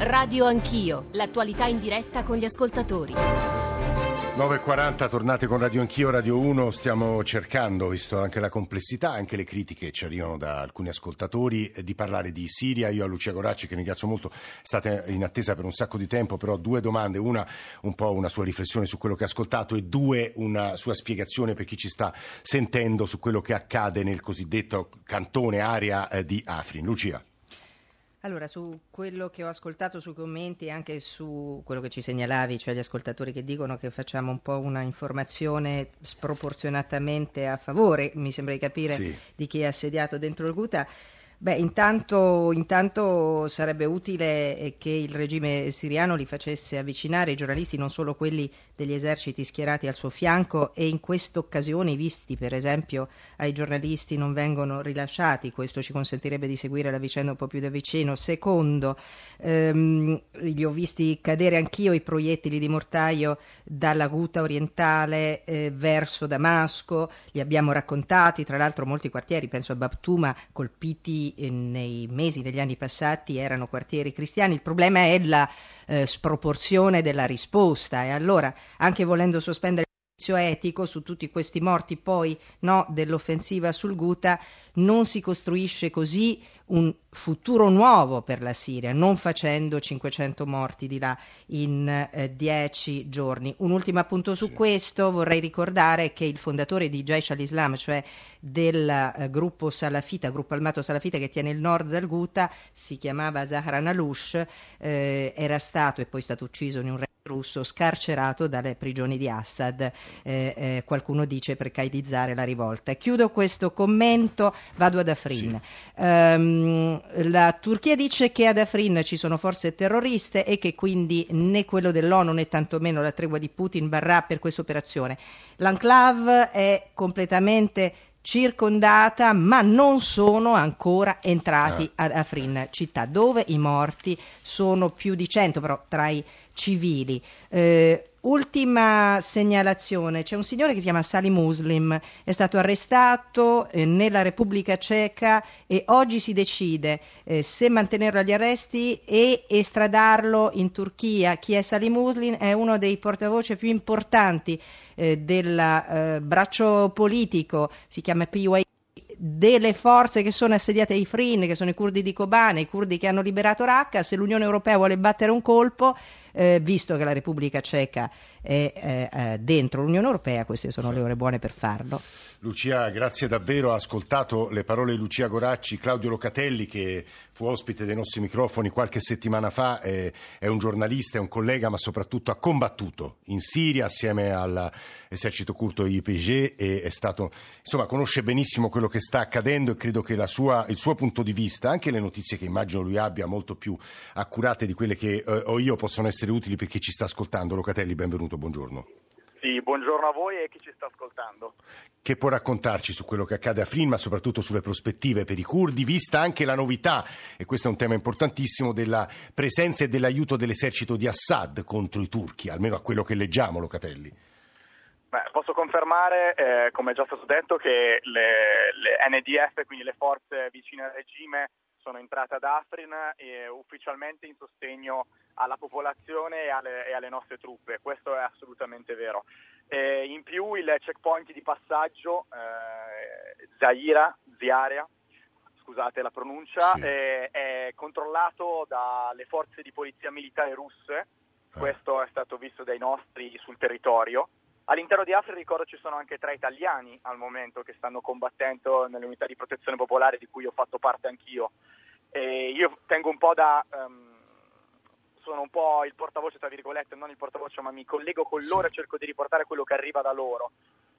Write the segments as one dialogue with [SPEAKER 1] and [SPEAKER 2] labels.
[SPEAKER 1] Radio Anch'io, l'attualità in diretta con gli ascoltatori.
[SPEAKER 2] 9.40, tornate con Radio Anch'io, Radio 1, stiamo cercando, visto anche la complessità, anche le critiche che ci arrivano da alcuni ascoltatori, di parlare di Siria. Io a Lucia Goracci, che ringrazio molto, state in attesa per un sacco di tempo, però due domande, una un po' una sua riflessione su quello che ha ascoltato e due una sua spiegazione per chi ci sta sentendo su quello che accade nel cosiddetto cantone area eh, di Afrin. Lucia.
[SPEAKER 3] Allora, su quello che ho ascoltato sui commenti e anche su quello che ci segnalavi, cioè gli ascoltatori che dicono che facciamo un po' una informazione sproporzionatamente a favore, mi sembra di capire, sì. di chi è assediato dentro il Guta. Beh, intanto, intanto, sarebbe utile eh, che il regime siriano li facesse avvicinare i giornalisti, non solo quelli degli eserciti schierati al suo fianco e in questa occasione i visti, per esempio, ai giornalisti non vengono rilasciati, questo ci consentirebbe di seguire la vicenda un po' più da vicino. Secondo, ehm, li ho visti cadere anch'io i proiettili di mortaio dalla Guta orientale eh, verso Damasco, li abbiamo raccontati, tra l'altro molti quartieri, penso a Babtuma, colpiti eh, nei mesi degli anni passati erano quartieri cristiani, il problema è la eh, sproporzione della risposta. E allora anche volendo sospendere etico su tutti questi morti poi no, dell'offensiva sul Guta non si costruisce così un futuro nuovo per la Siria, non facendo 500 morti di là in 10 eh, giorni. Un ultimo appunto su sì. questo, vorrei ricordare che il fondatore di Jaish al-Islam, cioè del eh, gruppo salafita, gruppo armato salafita che tiene il nord del Guta, si chiamava Zahran Alush, eh, era stato e poi è stato ucciso in un russo scarcerato dalle prigioni di Assad, eh, eh, qualcuno dice per caidizzare la rivolta. Chiudo questo commento, vado ad Afrin. Sì. Um, la Turchia dice che ad Afrin ci sono forze terroriste e che quindi né quello dell'ONU né tantomeno la tregua di Putin varrà per questa operazione. L'enclave è completamente circondata, ma non sono ancora entrati ah. ad Afrin, città dove i morti sono più di 100, però tra i civili. Eh, Ultima segnalazione, c'è un signore che si chiama Sali Muslim, è stato arrestato eh, nella Repubblica Ceca e oggi si decide eh, se mantenerlo agli arresti e estradarlo in Turchia. Chi è Sali Muslim è uno dei portavoce più importanti eh, del eh, braccio politico, si chiama PYD delle forze che sono assediate ai Frin, che sono i curdi di Kobane, i curdi che hanno liberato Raqqa, se l'Unione Europea vuole battere un colpo, eh, visto che la Repubblica Ceca è eh, eh, dentro l'Unione Europea, queste sono le ore buone per farlo.
[SPEAKER 2] Lucia, grazie davvero. Ha ascoltato le parole di Lucia Goracci, Claudio Locatelli, che fu ospite dei nostri microfoni qualche settimana fa, è, è un giornalista, è un collega, ma soprattutto ha combattuto in Siria assieme all'esercito curto IPG e è stato, insomma, conosce benissimo quello che sta accadendo e credo che sua, il suo punto di vista, anche le notizie che immagino lui abbia molto più accurate di quelle che eh, ho io, possono essere utili per chi ci sta ascoltando. Locatelli, benvenuto, buongiorno.
[SPEAKER 4] Sì, buongiorno a voi e a chi ci sta ascoltando.
[SPEAKER 2] Che può raccontarci su quello che accade a Afrin, ma soprattutto sulle prospettive per i curdi, vista anche la novità, e questo è un tema importantissimo, della presenza e dell'aiuto dell'esercito di Assad contro i turchi, almeno a quello che leggiamo, Locatelli.
[SPEAKER 4] Beh, posso confermare, eh, come è già stato detto, che le, le NDF, quindi le forze vicine al regime, sono entrate ad Afrin eh, ufficialmente in sostegno alla popolazione e alle, e alle nostre truppe, questo è assolutamente vero. Eh, in più il checkpoint di passaggio eh, Zaira, Ziaria, scusate la pronuncia, sì. eh, è controllato dalle forze di polizia militare russe, ah. questo è stato visto dai nostri sul territorio All'interno di Afri ricordo ci sono anche tre italiani al momento che stanno combattendo nelle unità di protezione popolare di cui ho fatto parte anch'io. E io tengo un po' da... Um, sono un po' il portavoce, tra virgolette, non il portavoce, ma mi collego con loro e cerco di riportare quello che arriva da loro.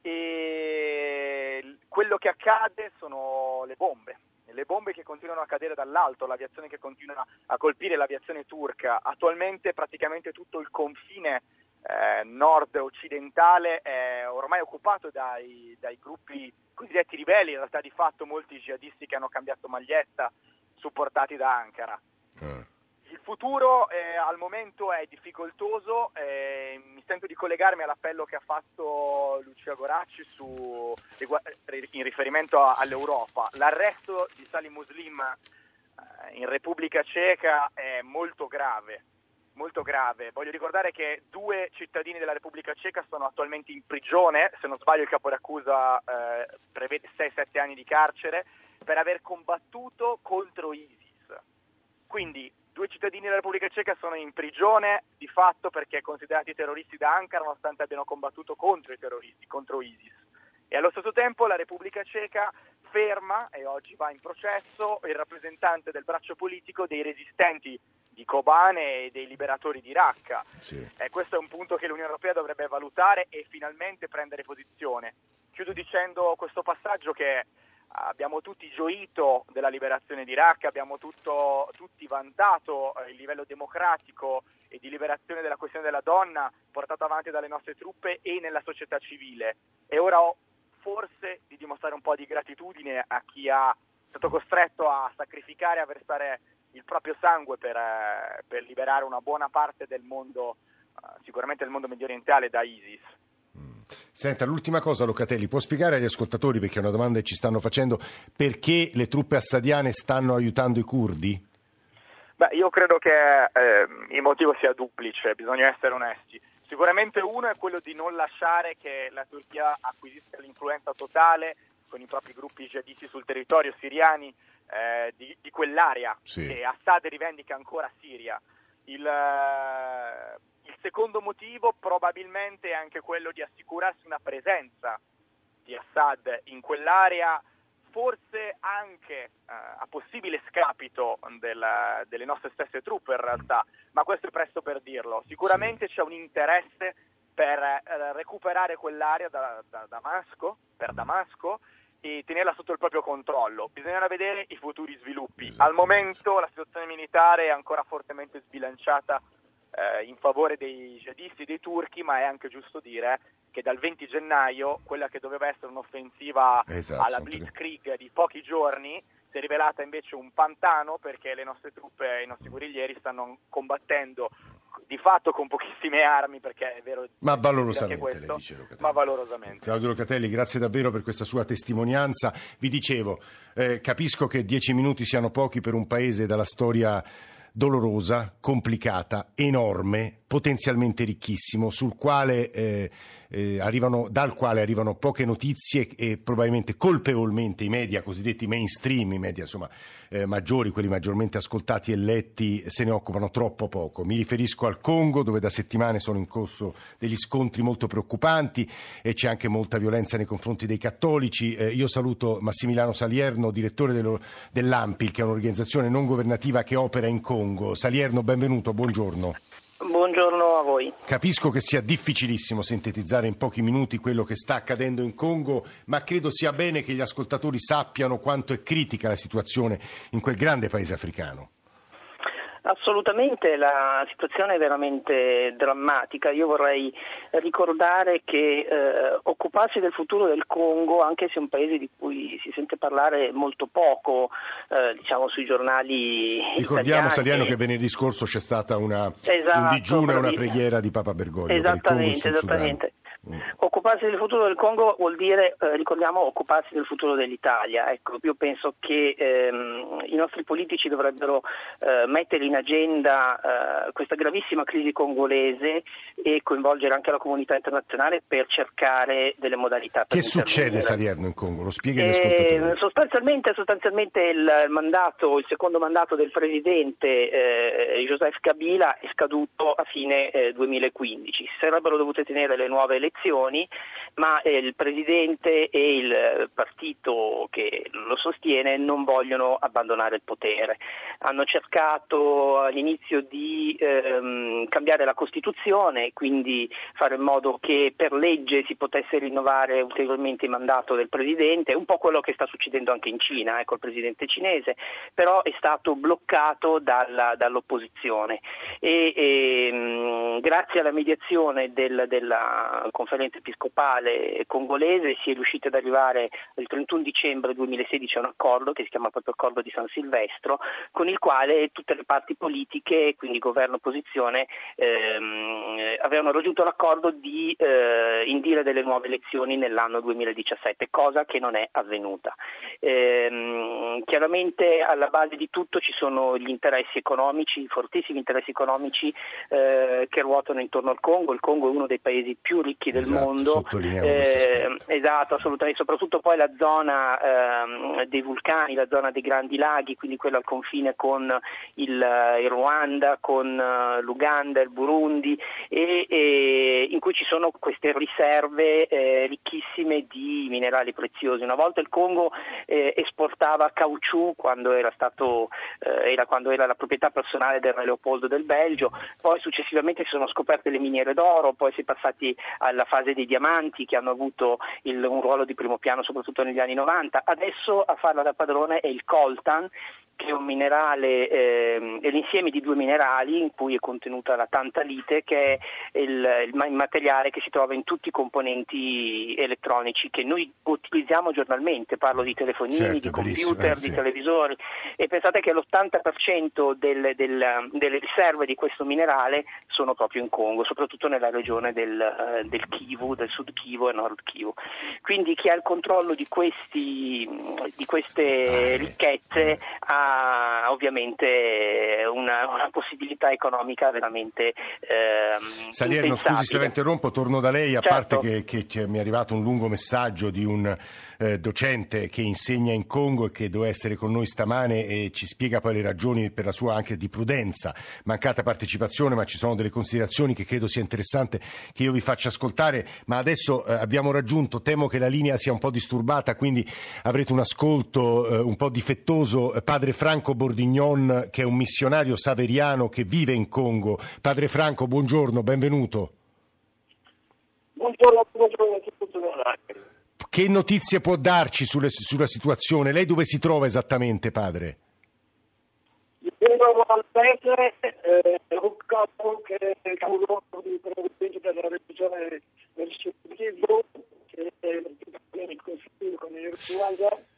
[SPEAKER 4] E quello che accade sono le bombe, le bombe che continuano a cadere dall'alto, l'aviazione che continua a colpire l'aviazione turca. Attualmente praticamente tutto il confine eh, nord-occidentale è ormai occupato dai, dai, gruppi cosiddetti ribelli, in realtà di fatto molti jihadisti che hanno cambiato maglietta, supportati da Ankara. Mm. Il futuro eh, al momento è difficoltoso, eh, mi sento di collegarmi all'appello che ha fatto Lucia Goracci su, in riferimento all'Europa. L'arresto di Salim Muslim in Repubblica Ceca è molto grave, molto grave. Voglio ricordare che due cittadini della Repubblica Ceca sono attualmente in prigione, se non sbaglio il capo d'accusa eh, prevede 6-7 anni di carcere, per aver combattuto contro ISIS. Quindi due cittadini della Repubblica Ceca sono in prigione di fatto perché considerati terroristi da Ankara nonostante abbiano combattuto contro i terroristi, contro ISIS. E allo stesso tempo la Repubblica Ceca ferma e oggi va in processo il rappresentante del braccio politico dei resistenti di Kobane e dei liberatori di Raqqa. Sì. Eh, questo è un punto che l'Unione Europea dovrebbe valutare e finalmente prendere posizione. Chiudo dicendo questo passaggio che abbiamo tutti gioito della liberazione di Raqqa, abbiamo tutto, tutti vantato eh, il livello democratico e di liberazione della questione della donna portato avanti dalle nostre truppe e nella società civile. E ora ho forse di dimostrare un po' di gratitudine a chi è stato costretto a sacrificare, a versare il proprio sangue per, eh, per liberare una buona parte del mondo, eh, sicuramente del mondo medio orientale, da ISIS.
[SPEAKER 2] Mm. Senta, l'ultima cosa Locatelli, può spiegare agli ascoltatori, perché è una domanda che ci stanno facendo, perché le truppe assadiane stanno aiutando i curdi?
[SPEAKER 4] Beh, io credo che eh, il motivo sia duplice, bisogna essere onesti. Sicuramente uno è quello di non lasciare che la Turchia acquisisca l'influenza totale con i propri gruppi jihadisti sul territorio siriani eh, di, di, quell'area sì. che Assad rivendica ancora Siria. Il, eh, il secondo motivo probabilmente è anche quello di assicurarsi una presenza di Assad in quell'area forse anche eh, a possibile scapito della, delle nostre stesse truppe in realtà, ma questo è presto per dirlo. Sicuramente c'è un interesse per eh, recuperare quell'area da, da Damasco, per Damasco e tenerla sotto il proprio controllo. Bisognerà vedere i futuri sviluppi. Al momento la situazione militare è ancora fortemente sbilanciata eh, in favore dei jihadisti, dei turchi, ma è anche giusto dire che dal 20 gennaio quella che doveva essere un'offensiva esatto, alla Blitzkrieg di pochi giorni si è rivelata invece un pantano perché le nostre truppe e i nostri guerriglieri stanno combattendo di fatto con pochissime armi perché è vero
[SPEAKER 2] ma valorosamente questo, dice
[SPEAKER 4] ma valorosamente.
[SPEAKER 2] Claudio Locatelli grazie davvero per questa sua testimonianza. Vi dicevo eh, capisco che dieci minuti siano pochi per un paese dalla storia dolorosa, complicata, enorme, potenzialmente ricchissimo, quale, eh, eh, arrivano, dal quale arrivano poche notizie e probabilmente colpevolmente i media cosiddetti mainstream, i media insomma, eh, maggiori, quelli maggiormente ascoltati e letti, se ne occupano troppo poco. Mi riferisco al Congo, dove da settimane sono in corso degli scontri molto preoccupanti e c'è anche molta violenza nei confronti dei cattolici. Eh, io saluto Massimiliano Salierno, direttore dello, dell'AMPIL, che è un'organizzazione non governativa che opera in Congo. Salierno, benvenuto, buongiorno.
[SPEAKER 5] Buongiorno a voi.
[SPEAKER 2] Capisco che sia difficilissimo sintetizzare in pochi minuti quello che sta accadendo in Congo, ma credo sia bene che gli ascoltatori sappiano quanto è critica la situazione in quel grande paese africano.
[SPEAKER 5] Assolutamente, la situazione è veramente drammatica. Io vorrei ricordare che eh, occuparsi del futuro del Congo, anche se è un paese di cui si sente parlare molto poco, eh, diciamo sui giornali.
[SPEAKER 2] Ricordiamo, Saliano, che venerdì scorso c'è stata una, esatto, un digiuno e una preghiera di Papa Bergoglio.
[SPEAKER 5] Esattamente, esattamente. Mm. Occuparsi del futuro del Congo vuol dire, eh, ricordiamo, occuparsi del futuro dell'Italia. Ecco, io penso che ehm, i nostri politici dovrebbero eh, mettere in agenda eh, questa gravissima crisi congolese e coinvolgere anche la comunità internazionale per cercare delle modalità per
[SPEAKER 2] Che succede Salierno in Congo? Lo spieghi agli ascoltatori.
[SPEAKER 5] Sostanzialmente, sostanzialmente il, mandato, il secondo mandato del presidente eh, Joseph Kabila è scaduto a fine 2015. Eh, si sarebbero dovute tenere le nuove elezioni elezioni, ma eh, il Presidente e il partito che lo sostiene non vogliono abbandonare il potere. Hanno cercato all'inizio di ehm, cambiare la Costituzione, quindi fare in modo che per legge si potesse rinnovare ulteriormente il mandato del Presidente, un po' quello che sta succedendo anche in Cina, ecco il Presidente cinese, però è stato bloccato dalla, dall'opposizione e, e ehm, grazie alla mediazione del, della conferenza episcopale congolese si è riusciti ad arrivare il 31 dicembre 2016 a un accordo che si chiama proprio accordo di San Silvestro, con il quale tutte le parti politiche, quindi governo e opposizione, ehm, avevano raggiunto l'accordo di eh, indire delle nuove elezioni nell'anno 2017, cosa che non è avvenuta. Ehm, chiaramente alla base di tutto ci sono gli interessi economici, fortissimi interessi economici eh, che ruotano intorno al Congo. Il Congo è uno dei paesi più ricchi del
[SPEAKER 2] esatto,
[SPEAKER 5] mondo.
[SPEAKER 2] Eh,
[SPEAKER 5] esatto, assolutamente, soprattutto poi la zona ehm, dei vulcani, la zona dei grandi laghi, quindi quella al confine con il, il Ruanda, con uh, l'Uganda, il Burundi, e, e in cui ci sono queste riserve eh, ricchissime di minerali preziosi. Una volta il Congo eh, esportava caucciù quando era, stato, eh, era, quando era la proprietà personale del re Leopoldo del Belgio, poi successivamente si sono scoperte le miniere d'oro, poi si è passati alla fase dei diamanti che hanno avuto il, un ruolo di primo piano soprattutto negli anni 90. Adesso a farla da padrone è il coltan che è un minerale, eh, è l'insieme di due minerali in cui è contenuta la tantalite, che è il, il, materiale che si trova in tutti i componenti elettronici che noi utilizziamo giornalmente, parlo di telefonini,
[SPEAKER 2] certo,
[SPEAKER 5] di computer,
[SPEAKER 2] eh,
[SPEAKER 5] di
[SPEAKER 2] sì.
[SPEAKER 5] televisori e pensate che l'80% del, del, delle riserve di questo minerale sono proprio in Congo, soprattutto nella regione del, del Kivu, del sud Kivu e nord Kivu. Quindi chi ha il controllo di, questi, di queste ricchezze ha ovviamente una, una possibilità economica veramente ehm,
[SPEAKER 2] Salerno, scusi se la interrompo, torno da lei, a
[SPEAKER 5] Certo.
[SPEAKER 2] parte che, che mi è arrivato un lungo messaggio di un eh, docente che insegna in Congo e che doveva essere con noi stamane e ci spiega poi le ragioni per la sua anche di prudenza, mancata partecipazione, ma ci sono delle considerazioni che credo sia interessante che io vi faccia ascoltare, ma adesso eh, abbiamo raggiunto, temo che la linea sia un po' disturbata, quindi avrete un ascolto eh, un po' difettoso, Eh, padre Franco Bordignon che è un missionario saveriano che vive in Congo. Padre Franco, buongiorno, benvenuto.
[SPEAKER 6] Buongiorno, buongiorno a tutti.
[SPEAKER 2] Che notizie può darci sulle- sulla situazione? Lei dove si trova esattamente, padre?
[SPEAKER 6] Io vengo al paese, eh, un capo che è il capoluogo di provincia della regione del sud che è il confine con il Rwanda. L'ispezione qui c'è è stata...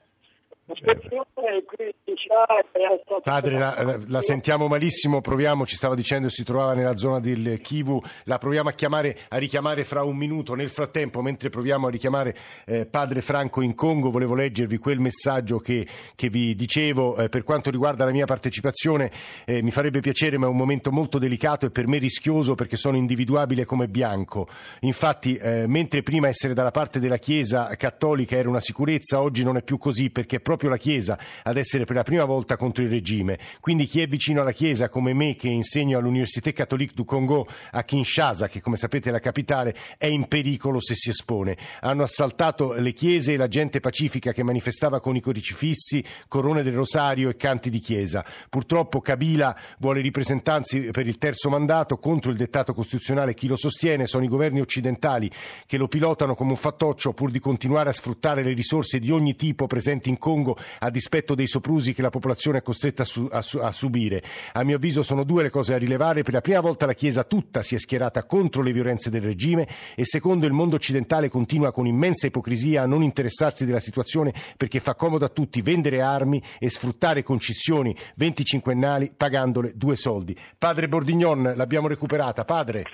[SPEAKER 2] Padre, la, la- sentiamo malissimo, proviamo, ci stava dicendo si trovava nella zona del Kivu, la proviamo a, chiamare, a richiamare fra un minuto. Nel frattempo, mentre proviamo a richiamare eh, Padre Franco in Congo, volevo leggervi quel messaggio che, che vi dicevo. Eh, per quanto riguarda la mia partecipazione, eh, mi farebbe piacere, ma è un momento molto delicato e per me rischioso perché sono individuabile come bianco. Infatti, eh, mentre prima essere dalla parte della Chiesa cattolica era una sicurezza, oggi non è più così perché è proprio la Chiesa ad essere per la prima volta contro il regime. Quindi chi è vicino alla Chiesa, come me che insegno all'Université Catholique du Congo a Kinshasa, che come sapete è la capitale, è in pericolo se si espone. Hanno assaltato le chiese e la gente pacifica che manifestava con i crocifissi, corone del rosario e canti di chiesa. Purtroppo Kabila vuole ripresentanze per il terzo mandato contro il dettato costituzionale. Chi lo sostiene sono i governi occidentali che lo pilotano come un fattoccio pur di continuare a sfruttare le risorse di ogni tipo presenti in Congo a dispetto dei soprusi che la popolazione è costretta a, su- a su- a subire. A mio avviso sono due le cose da rilevare. Per la prima volta la Chiesa tutta si è schierata contro le violenze del regime e secondo il mondo occidentale continua con immensa ipocrisia a non interessarsi della situazione perché fa comodo a tutti vendere armi e sfruttare concessioni 25ennali pagandole due soldi. Padre Bordignon, l'abbiamo recuperata. Padre.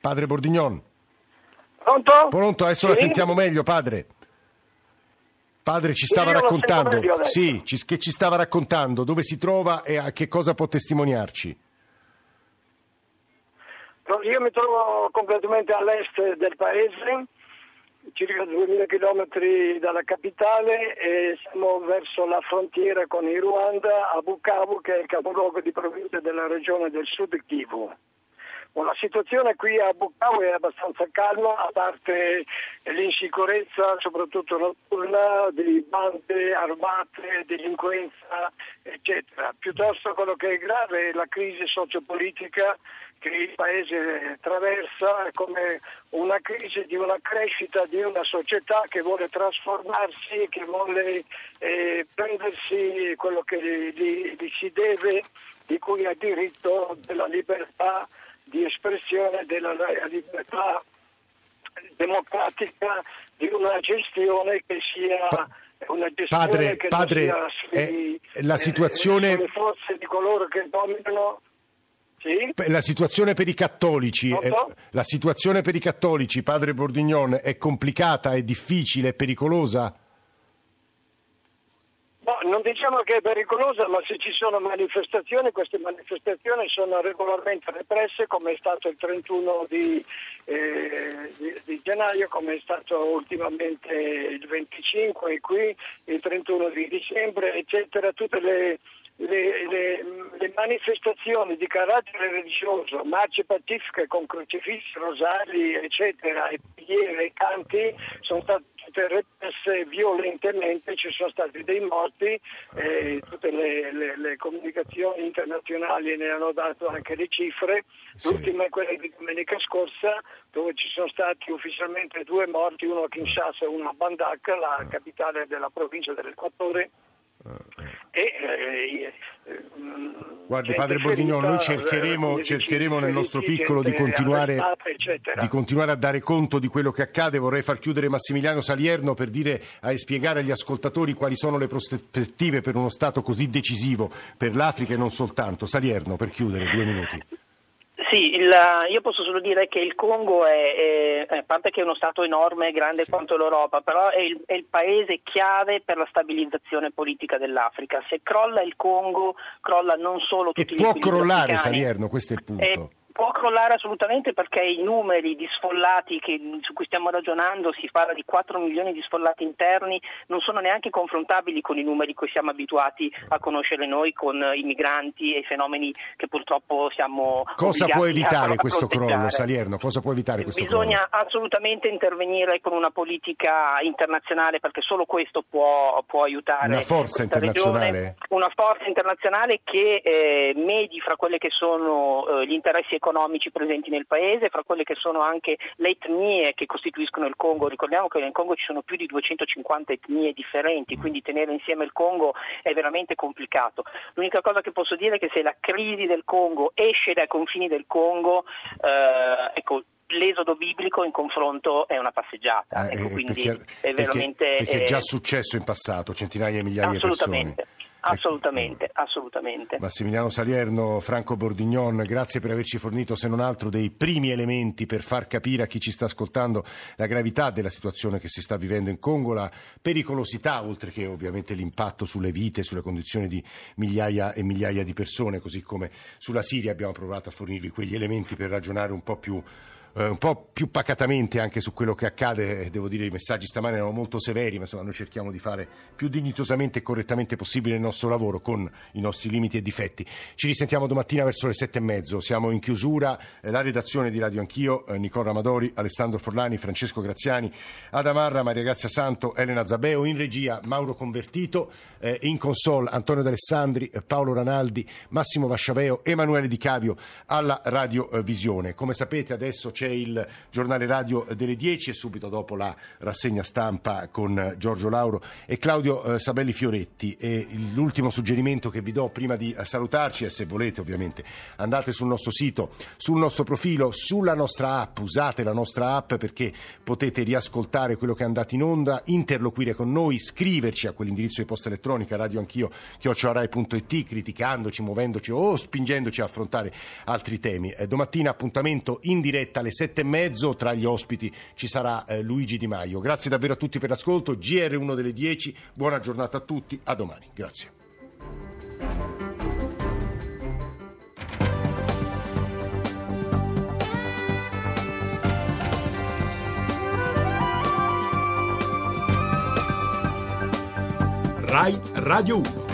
[SPEAKER 2] Padre Bordignon.
[SPEAKER 6] Pronto?
[SPEAKER 2] Pronto, adesso la
[SPEAKER 6] Sì?
[SPEAKER 2] sentiamo meglio, padre. Padre ci stava raccontando, sì, ci- che ci stava raccontando, dove si trova e a che cosa può testimoniarci.
[SPEAKER 6] Io mi trovo completamente all'est del paese, circa 2000 km dalla capitale e siamo verso la frontiera con il Ruanda a Bukavu che è il capoluogo di provincia della regione del sud Kivu. La situazione qui a Bukavu è abbastanza calma, a parte l'insicurezza, soprattutto notturna, di bande armate, delinquenza, eccetera. Piuttosto quello che è grave è la crisi sociopolitica che il Paese attraversa, come una crisi di una crescita di una società che vuole trasformarsi, che vuole eh, prendersi quello che gli- gli si deve, di cui ha diritto della libertà di espressione, della libertà democratica di una gestione che sia una gestione
[SPEAKER 2] padre,
[SPEAKER 6] che
[SPEAKER 2] padre
[SPEAKER 6] sia sui,
[SPEAKER 2] eh, la situazione...
[SPEAKER 6] eh, sulle forze di coloro che dominano. Sì?
[SPEAKER 2] La situazione per i cattolici, è-
[SPEAKER 6] so.
[SPEAKER 2] la situazione per i cattolici, padre Bordignon, è complicata, è difficile, è pericolosa?
[SPEAKER 6] No, non diciamo che è pericolosa, ma se ci sono manifestazioni, queste manifestazioni sono regolarmente represse, come è stato il 31 di, eh, di- di gennaio, come è stato ultimamente il 25 e qui il 31 di dicembre, eccetera. Tutte le, le- le- le manifestazioni di carattere religioso, marce pacifiche con crocifissi, rosari, eccetera, e preghiere e canti sono state tutte represse violentemente, ci sono stati dei morti, eh, tutte le, le- le comunicazioni internazionali ne hanno dato anche le cifre,
[SPEAKER 2] Sì.
[SPEAKER 6] l'ultima è quella di domenica scorsa dove ci sono stati ufficialmente due morti, uno a Kinshasa e uno a Bandak, la capitale della provincia dell'Equatore. E, eh, eh,
[SPEAKER 2] Guardi, padre Bordignon, noi cercheremo,
[SPEAKER 6] eh,
[SPEAKER 2] cercheremo nel nostro piccolo di continuare, di continuare a dare conto di quello che accade. Vorrei far chiudere Massimiliano Salierno per dire e spiegare agli ascoltatori quali sono le prospettive per uno Stato così decisivo per l'Africa e non soltanto. Salierno, per chiudere, due minuti.
[SPEAKER 5] Sì, il- io posso solo dire che il Congo è, è- a parte che è uno Stato enorme, grande quanto l'Europa, però è il, è il paese chiave per la stabilizzazione politica dell'Africa. Se crolla il Congo, crolla non solo
[SPEAKER 2] E
[SPEAKER 5] tutti gli
[SPEAKER 2] può
[SPEAKER 5] equilibri
[SPEAKER 2] crollare,
[SPEAKER 5] africani.
[SPEAKER 2] Salierno, questo è il punto.
[SPEAKER 5] Può crollare assolutamente perché i numeri di sfollati che- su cui stiamo ragionando, si parla di 4 milioni di sfollati interni, non sono neanche confrontabili con i numeri che siamo abituati a conoscere noi con i migranti e i fenomeni che purtroppo siamo
[SPEAKER 2] Cosa può evitare questo crollo. Salierno? Cosa può evitare questo
[SPEAKER 5] Bisogna assolutamente intervenire con una politica internazionale perché solo questo può, può aiutare
[SPEAKER 2] Una forza internazionale?
[SPEAKER 5] regione. Una forza internazionale che eh, medi fra quelli che sono eh, gli interessi economici presenti nel paese, fra quelle che sono anche le etnie che costituiscono il Congo. Ricordiamo che nel Congo ci sono più di 250 etnie differenti, quindi tenere insieme il Congo è veramente complicato. L'unica cosa che posso dire è che se la crisi del Congo esce dai confini del Congo, eh, ecco, l'esodo biblico in confronto è una passeggiata.
[SPEAKER 2] Eh,
[SPEAKER 5] ecco,
[SPEAKER 2] eh,
[SPEAKER 5] quindi
[SPEAKER 2] perché,
[SPEAKER 5] è veramente
[SPEAKER 2] perché- perché è già
[SPEAKER 5] eh,
[SPEAKER 2] successo in passato, centinaia e migliaia di persone.
[SPEAKER 5] Assolutamente,
[SPEAKER 2] Ecco.
[SPEAKER 5] assolutamente, assolutamente.
[SPEAKER 2] Massimiliano Salierno, Franco Bordignon, grazie per averci fornito se non altro dei primi elementi per far capire a chi ci sta ascoltando la gravità della situazione che si sta vivendo in Congo, la pericolosità, oltre che ovviamente l'impatto sulle vite, sulle condizioni di migliaia e migliaia di persone, così come sulla Siria abbiamo provato a fornirvi quegli elementi per ragionare un po' più eh, un po' più pacatamente anche su quello che accade, Eh, devo dire i messaggi stamani erano molto severi, ma insomma noi cerchiamo di fare più dignitosamente e correttamente possibile il nostro lavoro con i nostri limiti e difetti. Ci risentiamo domattina verso le sette e mezzo, siamo in chiusura, Eh, la redazione di Radio Anch'io, eh, Nicola Amadori, Alessandro Forlani, Francesco Graziani, Adamarra, Maria Grazia Santo, Elena Zabeo, in regia Mauro Convertito, eh, in console Antonio D'Alessandri, eh, Paolo Ranaldi, Massimo Vasciaveo, Emanuele Di Cavio alla radiovisione. Come sapete adesso c'è il giornale radio delle 10 e subito dopo la rassegna stampa con Giorgio Lauro e Claudio eh, Sabelli Fioretti. E l'ultimo suggerimento che vi do prima di salutarci è se volete ovviamente andate sul nostro sito, sul nostro profilo, sulla nostra app, usate la nostra app perché potete riascoltare quello che è andato in onda, interloquire con noi, scriverci a quell'indirizzo di posta elettronica radioanchio chiocciorai.it criticandoci, muovendoci o spingendoci a affrontare altri temi. Eh, domattina appuntamento in diretta alle sette e mezzo tra gli ospiti ci sarà eh, Luigi Di Maio. Grazie davvero a tutti per l'ascolto, GR1 delle 10, buona giornata a tutti, a domani. Grazie.
[SPEAKER 7] Rai Radio 1.